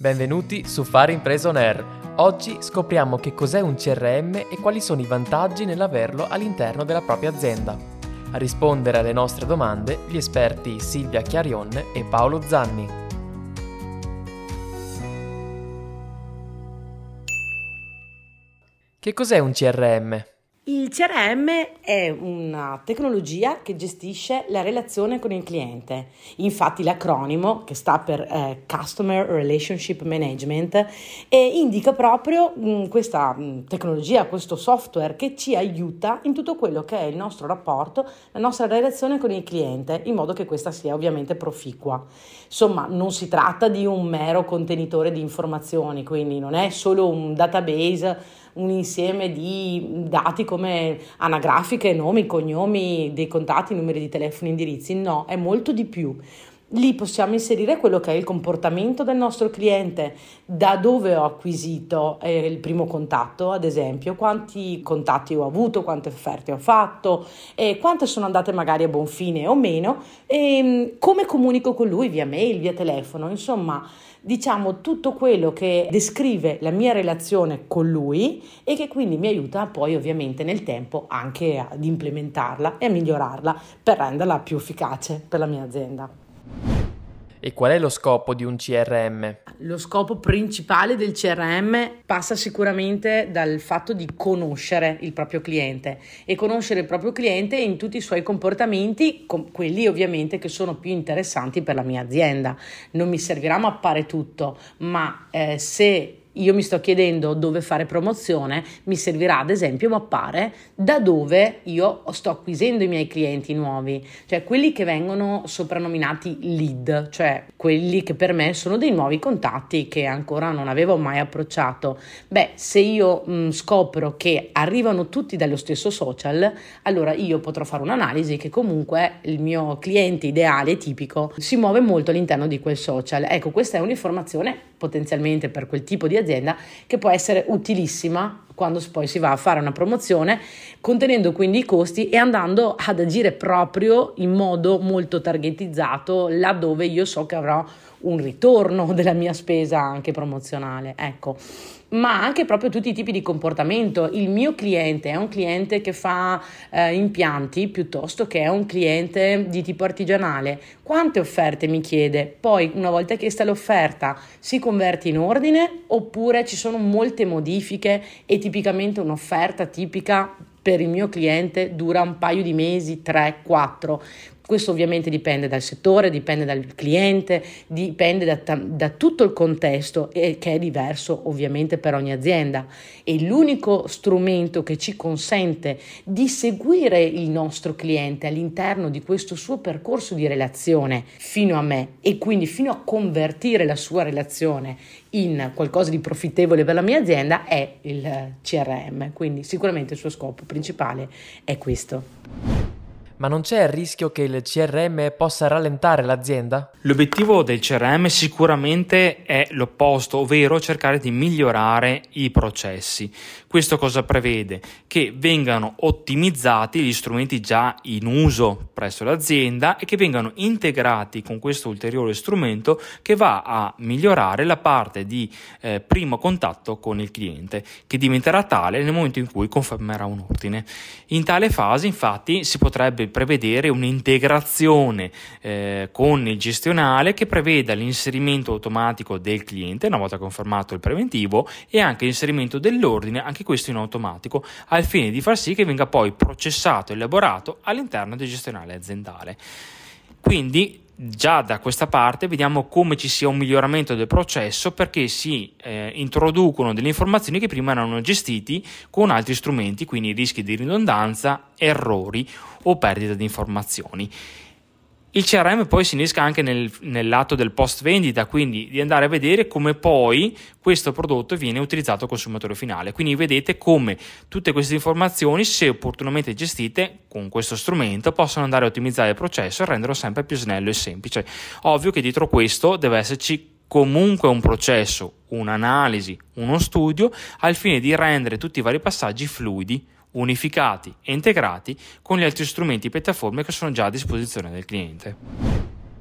Benvenuti su Fare Impresa On Air. Oggi scopriamo che cos'è un CRM e quali sono i vantaggi nell'averlo all'interno della propria azienda. A rispondere alle nostre domande gli esperti Silvia Chiarion e Paolo Zanni. Che cos'è un CRM? Il CRM è una tecnologia che gestisce la relazione con il cliente. Infatti l'acronimo, che sta per eh, Customer Relationship Management, eh, indica proprio mh, mm, questa mh, mm, tecnologia, questo software che ci aiuta in tutto quello che è il nostro rapporto, la nostra relazione con il cliente, in modo che questa sia ovviamente proficua. Insomma, non si tratta di un mero contenitore di informazioni, quindi non è solo un database un insieme di dati come anagrafiche, nomi, cognomi, dei contatti, numeri di telefono, indirizzi, no, è molto di più. Lì possiamo inserire quello che è il comportamento del nostro cliente, da dove ho acquisito eh, il primo contatto, ad esempio, quanti contatti ho avuto, quante offerte ho fatto, eh, quante sono andate magari a buon fine o meno, e mm, come comunico con lui via mail, via telefono, insomma diciamo tutto quello che descrive la mia relazione con lui e che quindi mi aiuta poi ovviamente nel tempo anche ad implementarla e a migliorarla per renderla più efficace per la mia azienda. E qual è lo scopo di un CRM? Lo scopo principale del CRM passa sicuramente dal fatto di conoscere il proprio cliente e conoscere il proprio cliente in tutti i suoi comportamenti, quelli ovviamente che sono più interessanti per la mia azienda. Non mi servirà mappare tutto, ma eh, se io mi sto chiedendo dove fare promozione, mi servirà ad esempio mappare da dove io sto acquisendo i miei clienti nuovi, cioè quelli che vengono soprannominati lead, cioè quelli che per me sono dei nuovi contatti che ancora non avevo mai approcciato. Beh, se io mh, scopro che arrivano tutti dallo stesso social, allora io potrò fare un'analisi che comunque il mio cliente ideale tipico si muove molto all'interno di quel social. Ecco, questa è un'informazione potenzialmente per quel tipo di azienda che può essere utilissima quando poi si va a fare una promozione, contenendo quindi i costi e andando ad agire proprio in modo molto targetizzato laddove io so che avrò un ritorno della mia spesa anche promozionale. Ecco ma anche proprio tutti i tipi di comportamento. Il mio cliente è un cliente che fa eh, impianti piuttosto che è un cliente di tipo artigianale. Quante offerte mi chiede? Poi, una volta chiesta l'offerta, si converte in ordine oppure ci sono molte modifiche e tipicamente un'offerta tipica per il mio cliente dura un paio di mesi, 3, 4. Questo ovviamente dipende dal settore, dipende dal cliente, dipende da, da tutto il contesto e che è diverso ovviamente per ogni azienda. E l'unico strumento che ci consente di seguire il nostro cliente all'interno di questo suo percorso di relazione fino a me e quindi fino a convertire la sua relazione in qualcosa di profittevole per la mia azienda è il CRM. Quindi sicuramente il suo scopo principale è questo. Ma non c'è il rischio che il CRM possa rallentare l'azienda? L'obiettivo del CRM sicuramente è l'opposto, ovvero cercare di migliorare i processi. Questo cosa prevede? Che vengano ottimizzati gli strumenti già in uso presso l'azienda e che vengano integrati con questo ulteriore strumento che va a migliorare la parte di eh, primo contatto con il cliente, che diventerà tale nel momento in cui confermerà un ordine. In tale fase, infatti, si potrebbe prevedere un'integrazione eh, con il gestionale che preveda l'inserimento automatico del cliente una volta confermato il preventivo e anche l'inserimento dell'ordine, anche questo in automatico, al fine di far sì che venga poi processato e elaborato all'interno del gestionale aziendale. Quindi già da questa parte vediamo come ci sia un miglioramento del processo perché si eh, introducono delle informazioni che prima erano gestiti con altri strumenti, quindi rischi di ridondanza, errori o perdita di informazioni. Il CRM poi si innesca anche nel, nel, lato del post vendita, quindi di andare a vedere come poi questo prodotto viene utilizzato al consumatore finale. Quindi vedete come tutte queste informazioni, se opportunamente gestite con questo strumento, possono andare a ottimizzare il processo e renderlo sempre più snello e semplice. Ovvio che dietro questo deve esserci comunque un processo, un'analisi, uno studio al fine di rendere tutti i vari passaggi fluidi unificati e integrati con gli altri strumenti e piattaforme che sono già a disposizione del cliente.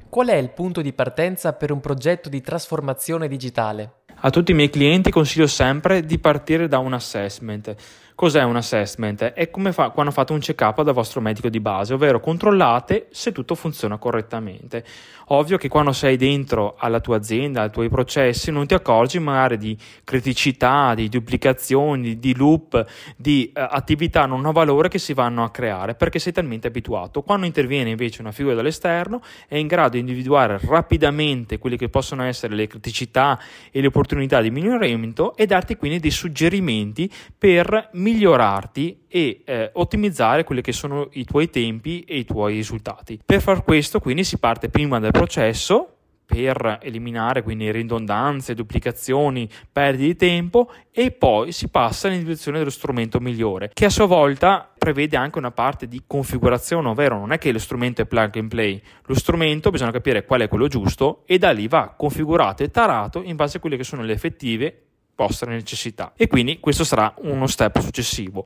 qual è il punto di partenza per un progetto di trasformazione digitale? A tutti i miei clienti consiglio sempre di partire da un assessment Cos'è un assessment? È come fa quando fate un check-up dal vostro medico di base, ovvero controllate se tutto funziona correttamente. Ovvio che quando sei dentro alla tua azienda, ai tuoi processi, non ti accorgi magari di criticità, di duplicazioni, di loop, di eh, attività non a valore che si vanno a creare perché sei talmente abituato. Quando interviene invece una figura dall'esterno è in grado di individuare rapidamente quelle che possono essere le criticità e le opportunità di miglioramento e darti quindi dei suggerimenti per migliorare migliorarti e eh, ottimizzare quelli che sono i tuoi tempi e i tuoi risultati. Per far questo quindi si parte prima del processo per eliminare quindi ridondanze, duplicazioni, perdite di tempo e poi si passa all'individuazione dello strumento migliore che a sua volta prevede anche una parte di configurazione, ovvero non è che lo strumento è plug and play, lo strumento bisogna capire qual è quello giusto e da lì va configurato e tarato in base a quelle che sono le effettive vostre necessità e quindi questo sarà uno step successivo.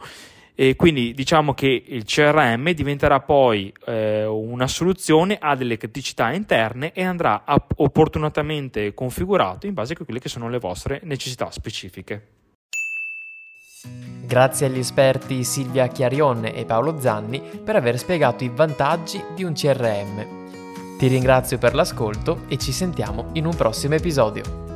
E quindi diciamo che il CRM diventerà poi eh, una soluzione a delle criticità interne e andrà opportunamente configurato in base a quelle che sono le vostre necessità specifiche. Grazie agli esperti Silvia Chiarionne e Paolo Zanni per aver spiegato i vantaggi di un CRM. Ti ringrazio per l'ascolto e ci sentiamo in un prossimo episodio.